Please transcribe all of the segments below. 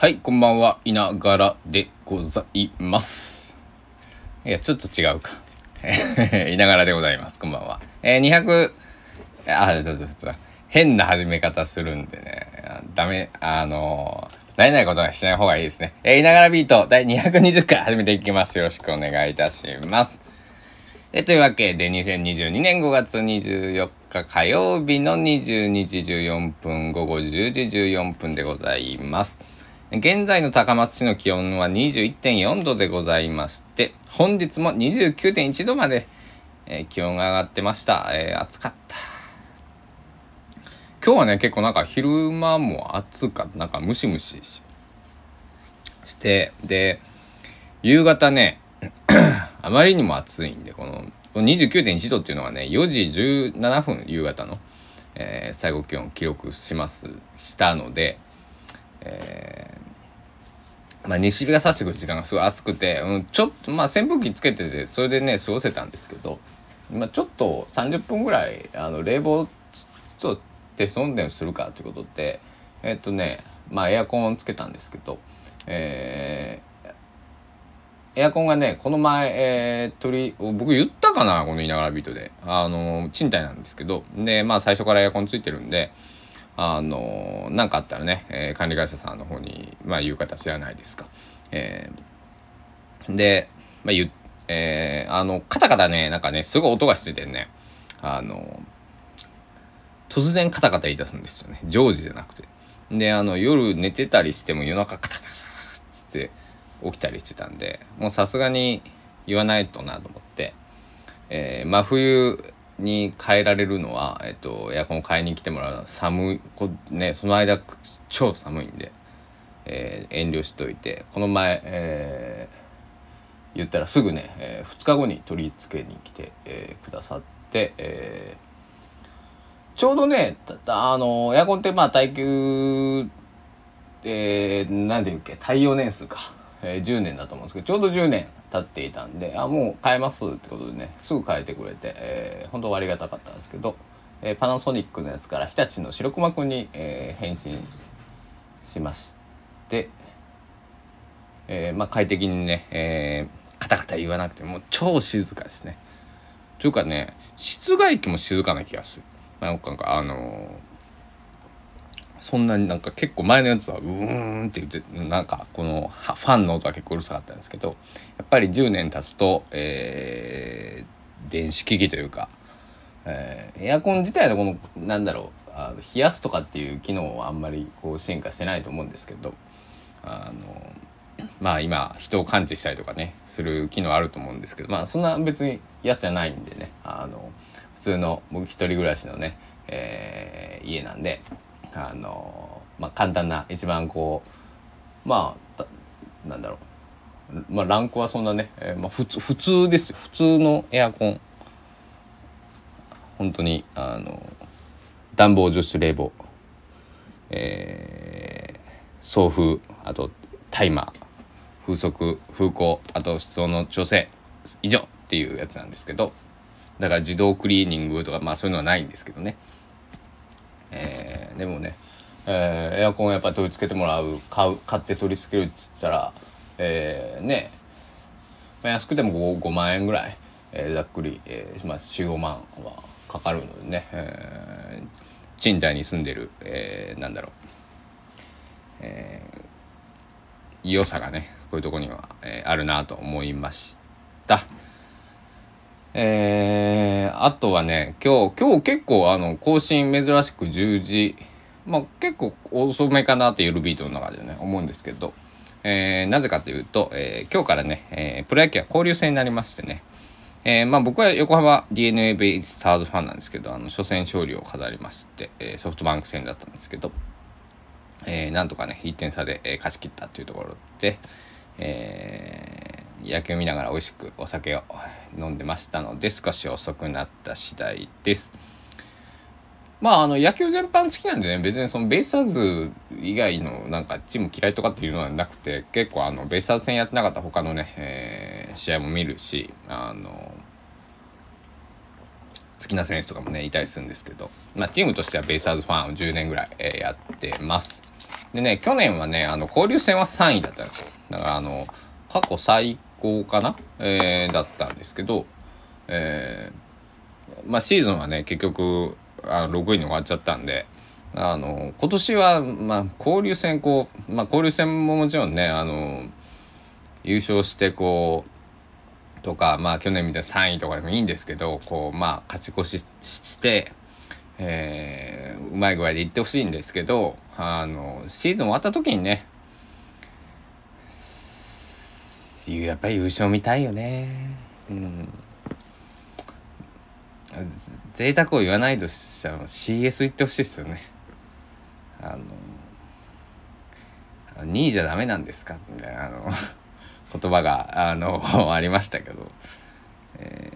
はい、こんばんは。いながらでございます。いや、ちょっと違うか。いながらでございます。こんばんは。えー、200、あ、どうぞどうぞ。変な始め方するんでね。ダメ、あのー、慣れないことはしない方がいいですね。えー、いながらビート第220回始めていきます。よろしくお願いいたします。えというわけで、2022年5月24日火曜日の22時14分、午後10時14分でございます。現在の高松市の気温は21.4度でございまして、本日も29.1度まで、えー気温が上がってました。えー暑かった。今日はね、結構なんか昼間も暑かった。なんかムシムシしして、で、夕方ね、あまりにも暑いんで、この、この29.1度っていうのはね、4時17分夕方の、えー最高気温記録します、したので、えーまあ、西日が差してくる時間がすごい暑くて、うん、ちょっと、まあ、扇風機つけてて、それでね、過ごせたんですけど、まあ、ちょっと30分ぐらい、あの、冷房とテスト運転するかということで、えっとね、まあ、エアコンをつけたんですけど、えーエアコンがね、この前、えー、取り、僕言ったかなこのいながらビートで。あの、賃貸なんですけど、で、まあ最初からエアコンついてるんで、あの、なんかあったらね、えー管理会社さんの方に、まあ言う方知らないですか。えーで、まあ言、えーあの、カタカタね、なんかね、すごい音がしててね、あの、突然カタカタ言い出すんですよね。常時じゃなくて。で、あの、夜寝てたりしても夜中カタカタカタっつって起きたりしてたんで、もうさすがに言わないとなと思って、えー真冬に変えられるのは、えっと、エアコン買いに来てもらう。の寒い、こね、その間超寒いんで、えー遠慮しといて、この前、えー言ったらすぐね、え2日後に取り付けに来て、えーくださって、えーちょうどね、たたあの、エアコンってまあ耐久、えー、なんで言うっけ、耐用年数か、えー10年だと思うんですけど、ちょうど10年経っていたんで、あ、もう変えますってことでね、すぐ変えてくれて、えー、本当ありがたかったんですけど、えーパナソニックのやつから日立の白熊くんに、えー返信しまして、えーまあ快適にね、えーカタカタ言わなくても超静かですね。というかね室外機も静かな気がする。なんかあのーそんなになんか結構前のやつはうーんって言ってなんかこのファンの音は結構うるさかったんですけどやっぱり10年経つと、えー電子機器というか、えーエアコン自体のこのなんだろうあ冷やすとかっていう機能はあんまりこう進化してないと思うんですけどあのまあ今人を感知したりとかねする機能あると思うんですけどまあそんな別にやつじゃないんでねあの普通の僕一人暮らしのね、えー家なんであのまあ簡単な一番こうまあなんだろう。まあランクはそんなね、えーまあ、普通普通です普通のエアコン。本当にあの暖房除湿冷房。えー送風あとタイマー。風速風向あと室温の調整。以上っていうやつなんですけど。だから自動クリーニングとかまあそういうのはないんですけどね。でもね、えーエアコンやっぱ取り付けてもらう買う買って取り付けるっつったらえーねまあ安くても 5, 5万円ぐらい、えーざっくり、えーまあ、45万はかかるのでね、えー賃貸に住んでる、えーなんだろう良さがねこういうとこには、えーあるなと思いました。えーあとはね今日今日結構あの更新珍しく10時まあ結構遅めかなって夜ビートの中でね。思うんですけど、えーなぜかというと、えー今日からね、えープロ野球は交流戦になりましてね。えーまあ僕は横浜 d n a ベイスターズファンなんですけどあの初戦勝利を飾りまして、えーソフトバンク戦だったんですけど、えーなんとかね1点差で、えー勝ち切ったというところで、えー野球見ながら美味しくお酒を飲んでましたので少し遅くなった次第です。まああの野球全般好きなんでね別にそのベイスターズ以外のなんかチーム嫌いとかっていうのはなくて結構あのベイスターズ戦やってなかった他のね、えー試合も見るしあの好きな選手とかもねいたりするんですけど、まあ、チームとしてはベイスターズファンを10年ぐらい、えーやってます。でね、去年はね、あの、交流戦は3位だったんですよ。だからあの、過去最高かな？えー、だったんですけど、えー、まあシーズンはね、結局、あの6位に終わっちゃったんで、あの、今年は、まあ、交流戦、こう、まあ、交流戦ももちろんね、あの、優勝して、こう、とか、まあ、去年みたいな3位とかでもいいんですけど、こう、まあ、勝ち越しして、えー、うまい具合でいってほしいんですけど、あの、シーズン終わった時にね、やっぱり優勝見たいよね。うん。贅沢を言わないとしたら CS 言ってほしいですよね。あの2位じゃダメなんですか？みたいなあの言葉があの ありましたけど、え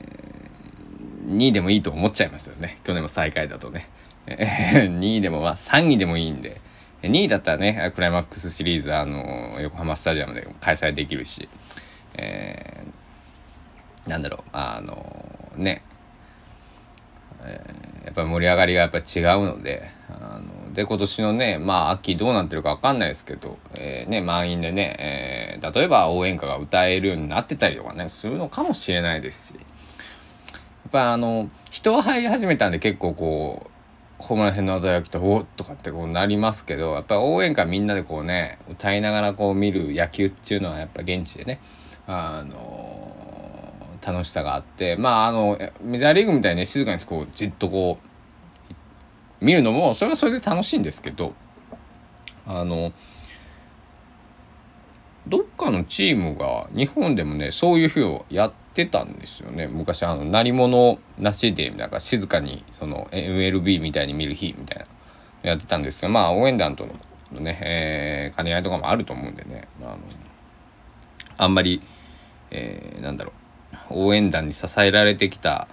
ー、2位でもいいと思っちゃいますよね。去年も最下位だとね、2位でもまあ3位でもいいんで。2位だったらねクライマックスシリーズあの横浜スタジアムで開催できるし、えー、なんだろうあのね、えー、やっぱり盛り上がりがやっぱ違うのであので今年のねまあ秋どうなってるか分かんないですけど、えー、ね満員でね、えー、例えば応援歌が歌えるようになってたりとかねするのかもしれないですし。やっぱあの人は入り始めたんで結構こうここら辺の鮮やきとおっとかってこうなりますけどやっぱ応援歌みんなでこうね歌いながらこう見る野球っていうのはやっぱ現地でねあの楽しさがあってまああのメジャーリーグみたいにね静かにこうじっとこう見るのもそれはそれで楽しいんですけどあのどっかのチームが日本でもねそういう日をやってたんですよね。昔あの鳴り物なしでなんか静かにその MLB みたいに見る日みたいなやってたんですけどまあ応援団とのね、えー、兼ね合いとかもあると思うんでね。あのあんまり、えー、なんだろう。応援団に支えられてきた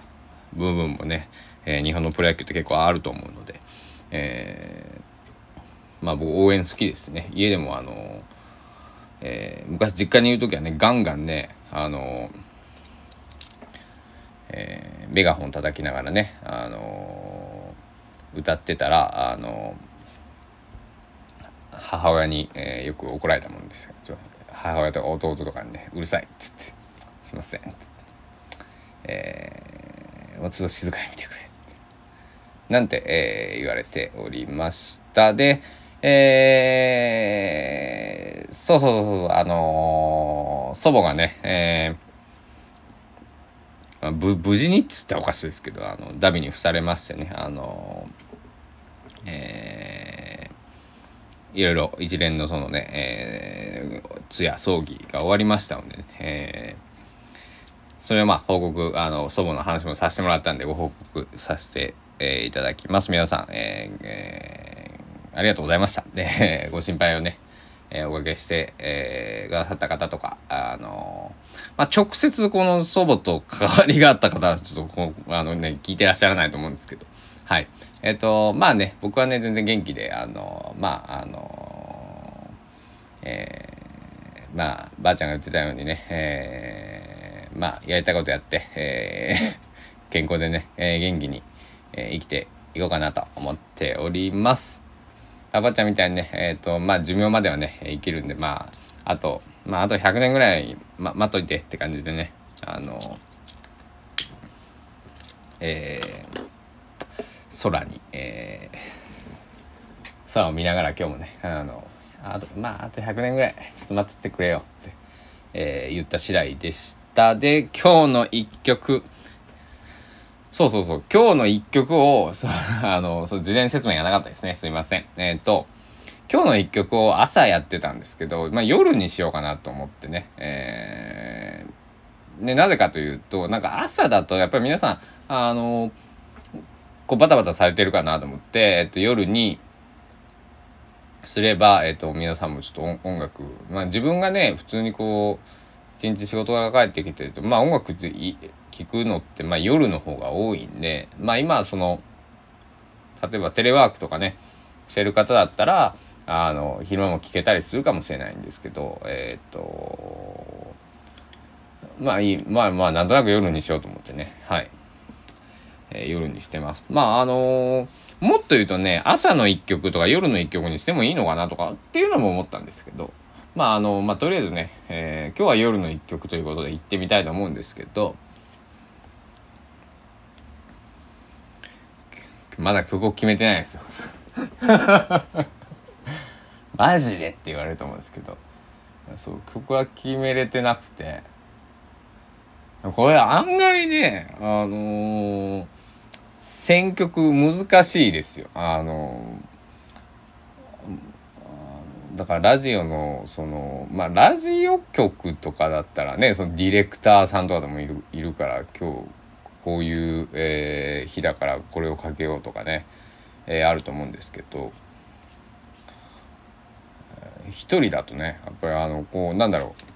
部分もね、えー、日本のプロ野球って結構あると思うので、えー、まあ僕応援好きですね。家でもあの、えー、昔実家にいる時はねガンガンねあの、え、メガホン叩きながらねあの歌ってたらあの母親に、え、よく怒られたもんですよ。母親とか弟とかにね「うるさい」っつって「すいません」っつって、えー「もうちょっと静かに見てくれ」なんて、えー、言われておりました。で、えー、そうそうそうそう、あのー、祖母がね、えー、ぶ無事にっつったらおかしいですけど、あの、ダビに付されましてね、あの、えー、いろいろ一連のそのね、えー、通夜葬儀が終わりましたので、ね、えーそれはまあ報告あの祖母の話もさせてもらったんでご報告させてえー、いただきます。皆さん、えーえー、ありがとうございました。で、ご心配をね、えー、おかけして、えー、くださった方とか、あのー、まあ、直接この祖母と関わりがあった方は、ちょっとこう、あのね、聞いてらっしゃらないと思うんですけど、はい。えっ、ー、と、まあね、僕はね、全然元気で、あのまあ、あのえー、まあ、ばあちゃんが言ってたようにね、えー、まあ、やりたいことやって、えー、健康でね、えー、元気に、えー、生きていこうかなと思っております。あばちゃんみたいにね、えっ、ー、と、まあ、寿命まではね、生きるんで、まあ、あと、まあ、あと100年ぐらい、ま、待っといてって感じでね、あの、えー、空に、えー、空を見ながら今日もね、あの、あと、まあ、あと100年ぐらい、ちょっと待っててくれよって、えー、言った次第でした。で、今日の一曲、そうそうそう。今日の一曲を、そ あの、そう事前説明がなかったですね。すいません。えっ、ー、と、今日の一曲を朝やってたんですけど、まあ夜にしようかなと思ってね。えー、で、なぜかというと、なんか朝だとやっぱり皆さん、あの、こうバタバタされてるかなと思って、えっ、と、夜に、すれば、えっ、と、皆さんもちょっと音楽、まあ自分がね、普通にこう、一日仕事が帰ってきてると、まあ音楽聞くのって、まあ、夜の方が多いんで、まあ、今その例えばテレワークとかねしてる方だったらあの昼間も聞けたりするかもしれないんですけどえっ、とまあいいまあまあなんとなく夜にしようと思ってねはい、えー、夜にしてます。まああのー、もっと言うとね朝の1曲とか夜の1曲にしてもいいのかなとかっていうのも思ったんですけどまああのまあとりあえずね、えー、今日は夜の1曲ということで行ってみたいと思うんですけどまだ曲を決めてないですよ。マジでって言われると思うんですけどそう曲は決めれてなくてこれ案外ねあのー、選曲難しいですよ。あのー、だからラジオのそのまあラジオ局とかだったらねそのディレクターさんとかでもいるいるから今日こういう、えー、日だからこれをかけようとかね、えー、あると思うんですけど一人だとねやっぱりあのこうなんだろう。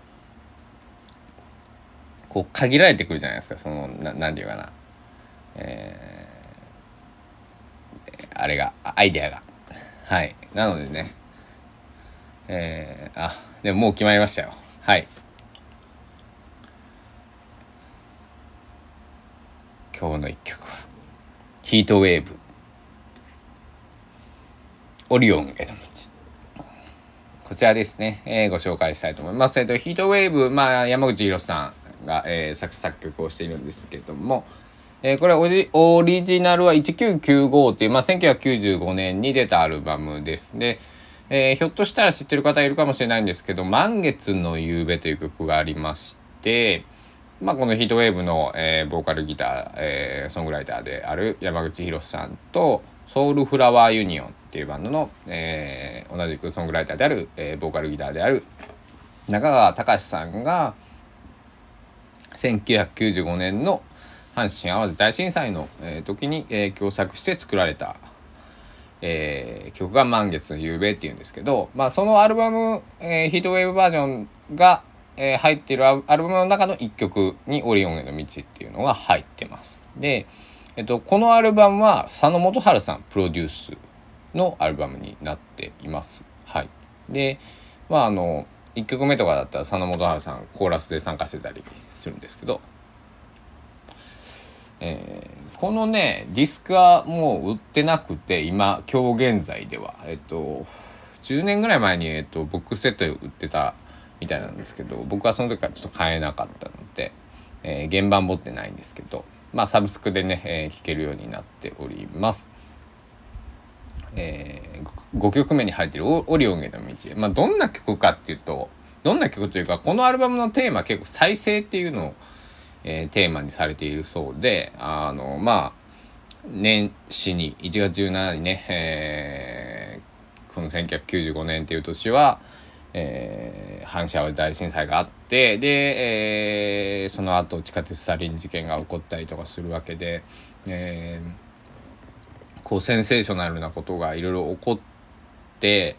こう限られてくるじゃないですかそのななんていうかな。えー、あれがアイデアが。はい。なのでねえー、あでももう決まりましたよ。はい。今日の一曲はヒートウェーブ。オリオンへの道。こちらですね、えー、ご紹介したいと思います。えっと、ヒートウェーブ、まあ、山口博さんが、えー、作詞作曲をしているんですけども、えー、これオリオリジナルは1995っていう、まあ、1995年に出たアルバムです。ね。えー、ひょっとしたら知ってる方いるかもしれないんですけど「満月の夕べ」という曲がありまして、まあ、このヒートウェーブの、えー、ボーカルギター、えー、ソングライターである山口博さんとソウルフラワーユニオンっていうバンドの、えー、同じくソングライターである、えー、ボーカルギターである中川隆さんが1995年の阪神・淡路大震災の、えー、時に、えー、共作して作られた、えー、曲が「満月の夕べ」っていうんですけど、まあ、そのアルバム、えー、ヒートウェーブバージョンが、えー、入ってるアルバムの中の1曲に「オリオンへの道」っていうのが入ってます。でえっと、このアルバムは佐野元春さんプロデュースのアルバムになっています。はい、でまああの1曲目とかだったら佐野元春さんコーラスで参加してたりするんですけど、えー、このねディスクはもう売ってなくて今今日現在ではえっと10年ぐらい前に、えっと、ボックスセットで売ってたみたいなんですけど僕はその時からちょっと買えなかったので、えー、原版持ってないんですけどまあ、サブスクでね、えー、聴けるようになっております。えー、5曲目に入ってるオリオンへの道。まあ、どんな曲かっていうと、どんな曲というか、このアルバムのテーマ結構再生っていうのを、えー、テーマにされているそうで、あの、まあ、年始に、1月17日にね、えー、この1995年っていう年は、えー、阪神・淡路大震災があってで、えー、その後地下鉄サリン事件が起こったりとかするわけで、えー、こうセンセーショナルなことがいろいろ起こって、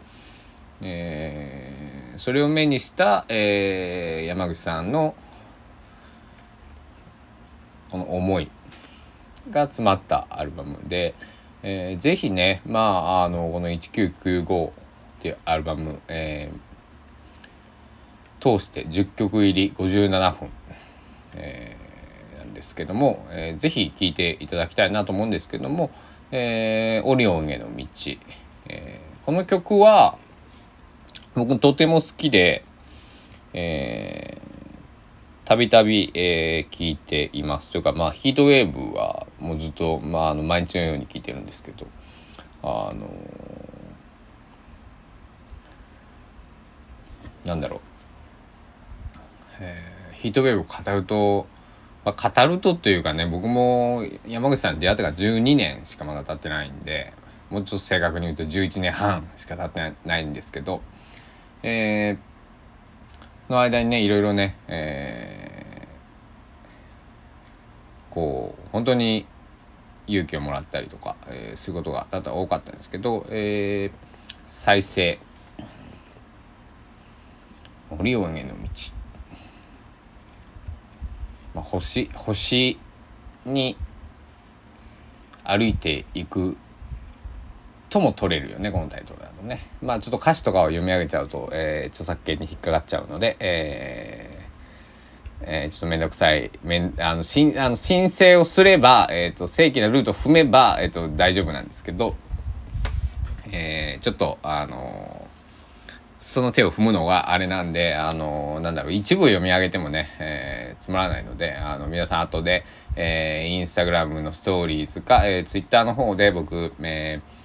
えー、それを目にした、えー、山口さんのこの思いが詰まったアルバムで、えー、ぜひねまああのこの1995っていうアルバム、えー、通して10曲入り57分、えー、なんですけども、えー、ぜひ聴いていただきたいなと思うんですけども「えー、オリオンへの道」えー、この曲は僕とても好きで、えたびたび聴いています。というかまあヒートウェーブはもうずっと、まあ、あの毎日のように聴いてるんですけどあのなんだろう。えー、ヒートウェーブを語ると、まあ、語るとというかね僕も山口さんに出会ってから12年しかまだ経ってないんでもうちょっと正確に言うと11年半しか経ってないんですけど、えー、の間にねいろいろね、えー、こう本当に勇気をもらったりとか、えー、そういうことが多々多かったんですけど、えー、再生。オリオンへの道。まあ、星星に歩いていくとも取れるよねこのタイトルだとね。まあちょっと歌詞とかを読み上げちゃうと、えー、著作権に引っかかっちゃうので、ええー、ちょっとめんどくさい、めんあのしんあの申請をすれば、えーと、正規なルートを踏めば、えーと、大丈夫なんですけど、えー、ちょっとあのその手を踏むのがあれなんで、あのなんだろう一部読み上げてもね、えー、つまらないのであの皆さん後で、えー、インスタグラムのストーリーズか、えー、ツイッターの方で僕、えー、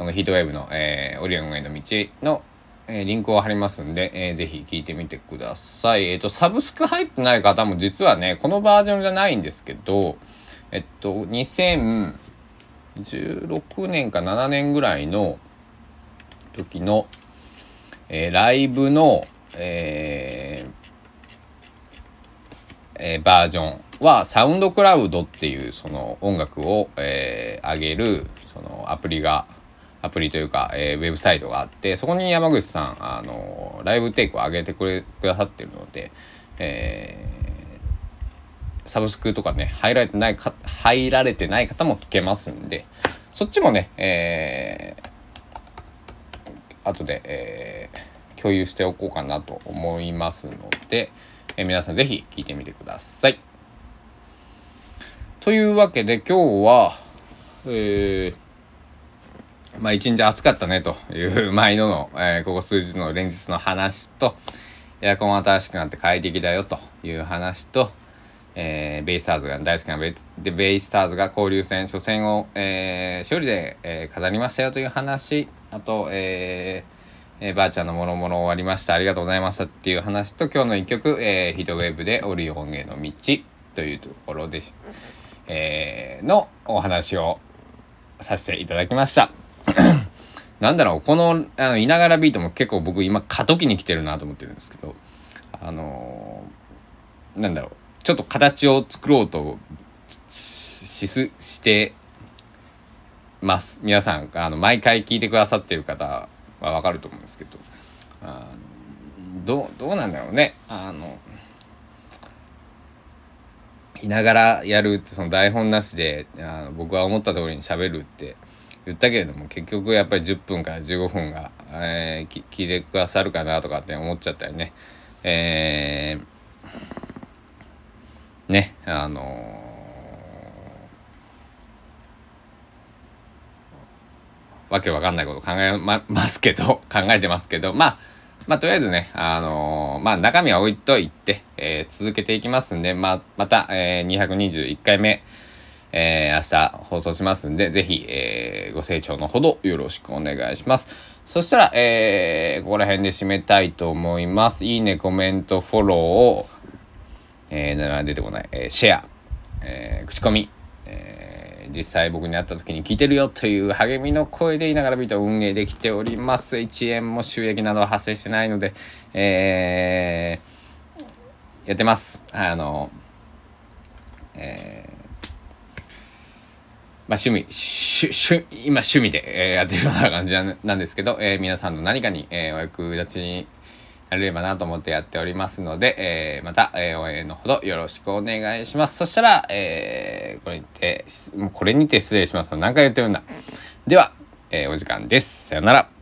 このヒートウェーブの、えー、オリオンへの道のえー、リンクを貼りますんで、えー、ぜひ聞いてみてください。えっ、ー、と、サブスク入ってない方も実はね、このバージョンじゃないんですけど、えっと、2016年か7年ぐらいの時の、えー、ライブの、えーえー、バージョンはサウンドクラウドっていうその音楽を、えー、上げるそのアプリがアプリというか、えー、ウェブサイトがあってそこに山口さんあのライブテイクを上げてくれくださってるので、えー、サブスクとかね入られてないか入られてない方も聞けますんでそっちもね、えー、後で、えー、共有しておこうかなと思いますので、えー、皆さん是非聞いてみてください。というわけで今日は、えーまあ一日暑かったねという毎度の、えー、ここ数日の連日の話と、エアコン新しくなって快適だよという話と、えー、ベイスターズが大好きなベベイスターズが交流戦初戦を、えー、勝利で、えー、飾りましたよという話あと、えーえー、ばあちゃんのもろもろ終わりましたありがとうございましたっていう話と今日の一曲、えー、ヒートウェーブでオリオンへの道というところです、えー、のお話をさせていただきました。なんだろう、この、あの、いながらビートも結構僕今過渡期に来てるなと思ってるんですけど、あのー、なんだろう、ちょっと形を作ろうとしす、してます。皆さん、あの、毎回聞いてくださってる方はわかると思うんですけど、あのどう、どうなんだろうね。あの、いながらやるってその台本なしであの僕は思った通りにしゃべるって言ったけれども結局やっぱり10分から15分が、えー、聞いてくださるかなとかって思っちゃったよね。えー、ねあのー、わけわかんないこと考えまますけど 考えてますけどまあまあとりあえずねあのー、まあ中身は置いといて、えー、続けていきますんでまあまた、えー、221回目えー、明日放送しますんで、ぜひ、えー、ご清聴のほどよろしくお願いします。そしたら、えー、ここら辺で締めたいと思います。いいね、コメント、フォローを、えー、出てこない、えー、シェア、えー、口コミ、えー、実際僕に会った時に聞いてるよという励みの声でいながらビートを運営できております。1円も収益などは発生してないので、えー、やってます。あの、えーまあ、趣味、今趣味で、えー、やってるような感じなんですけど、えー、皆さんの何かに、えー、お役立ちになれればなと思ってやっておりますので、えー、また、えー、応援のほどよろしくお願いします。そしたら、えー、これにて、もうこれにて失礼します。何回言ってるんだ。では、えー、お時間です。さよなら。